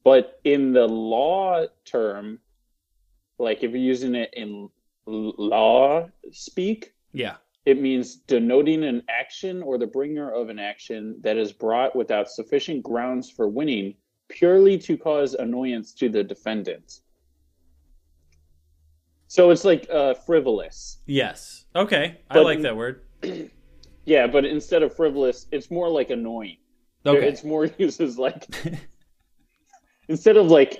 S9: But in the law term, like if you're using it in law speak,
S8: Yeah.
S9: it means denoting an action or the bringer of an action that is brought without sufficient grounds for winning, purely to cause annoyance to the defendant. So it's like uh, frivolous.
S8: Yes. Okay. I like that word. <clears throat>
S9: Yeah, but instead of frivolous, it's more like annoying.
S8: Okay.
S9: It's more <laughs> uses like <laughs> instead of like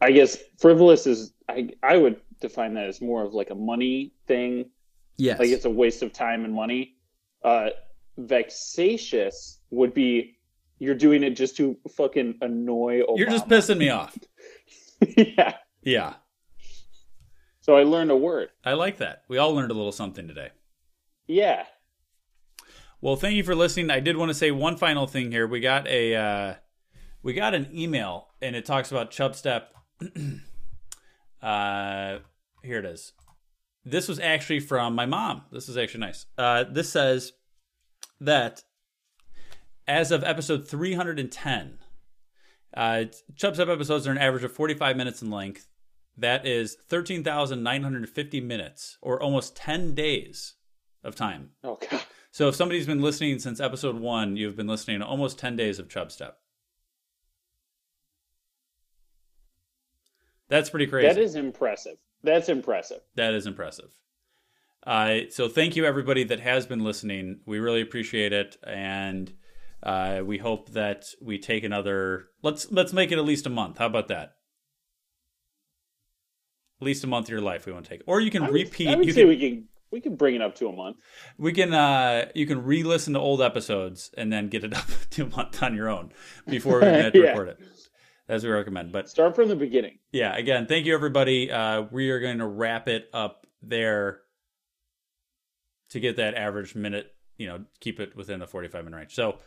S9: I guess frivolous is I I would define that as more of like a money thing.
S8: Yes.
S9: Like it's a waste of time and money. Uh vexatious would be you're doing it just to fucking annoy Obama.
S8: You're just pissing me off. <laughs>
S9: yeah.
S8: Yeah.
S9: So I learned a word.
S8: I like that. We all learned a little something today.
S9: Yeah.
S8: Well, thank you for listening. I did want to say one final thing here. We got a uh, we got an email and it talks about Chubstep. <clears throat> uh, here it is. This was actually from my mom. This is actually nice. Uh, this says that as of episode 310, uh, Chubstep episodes are an average of 45 minutes in length. That is 13,950 minutes, or almost 10 days of time.
S9: Oh, God.
S8: So if somebody's been listening since episode one, you've been listening to almost 10 days of Chubstep. That's pretty crazy.
S9: That is impressive. That's impressive.
S8: That is impressive. Uh, so thank you everybody that has been listening. We really appreciate it, and uh, we hope that we take another. Let's let's make it at least a month. How about that? At least a month of your life we want to take, or you can
S9: I would,
S8: repeat.
S9: I would
S8: you
S9: say
S8: can,
S9: we can we can bring it up to a month.
S8: we can uh, you can re-listen to old episodes and then get it <laughs> up to a month on your own before we <laughs> have to
S9: Yeah.
S8: record it. As we recommend, but
S9: Start from the beginning.
S8: yeah, again, thank you everybody. Uh, we are going to wrap it up there to get that average minute, you know, keep it within the 45 minute range. So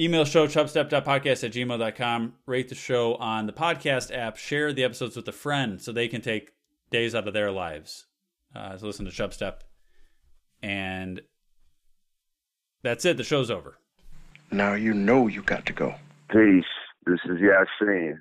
S8: email show chubstep.podcast at gmail.com, rate the show on the podcast app, share the episodes with a friend so they can take days out of their lives uh, to listen to Chubstep. And that's it. The show's over.
S14: Now you know you got to go.
S15: Peace. This is Yasin.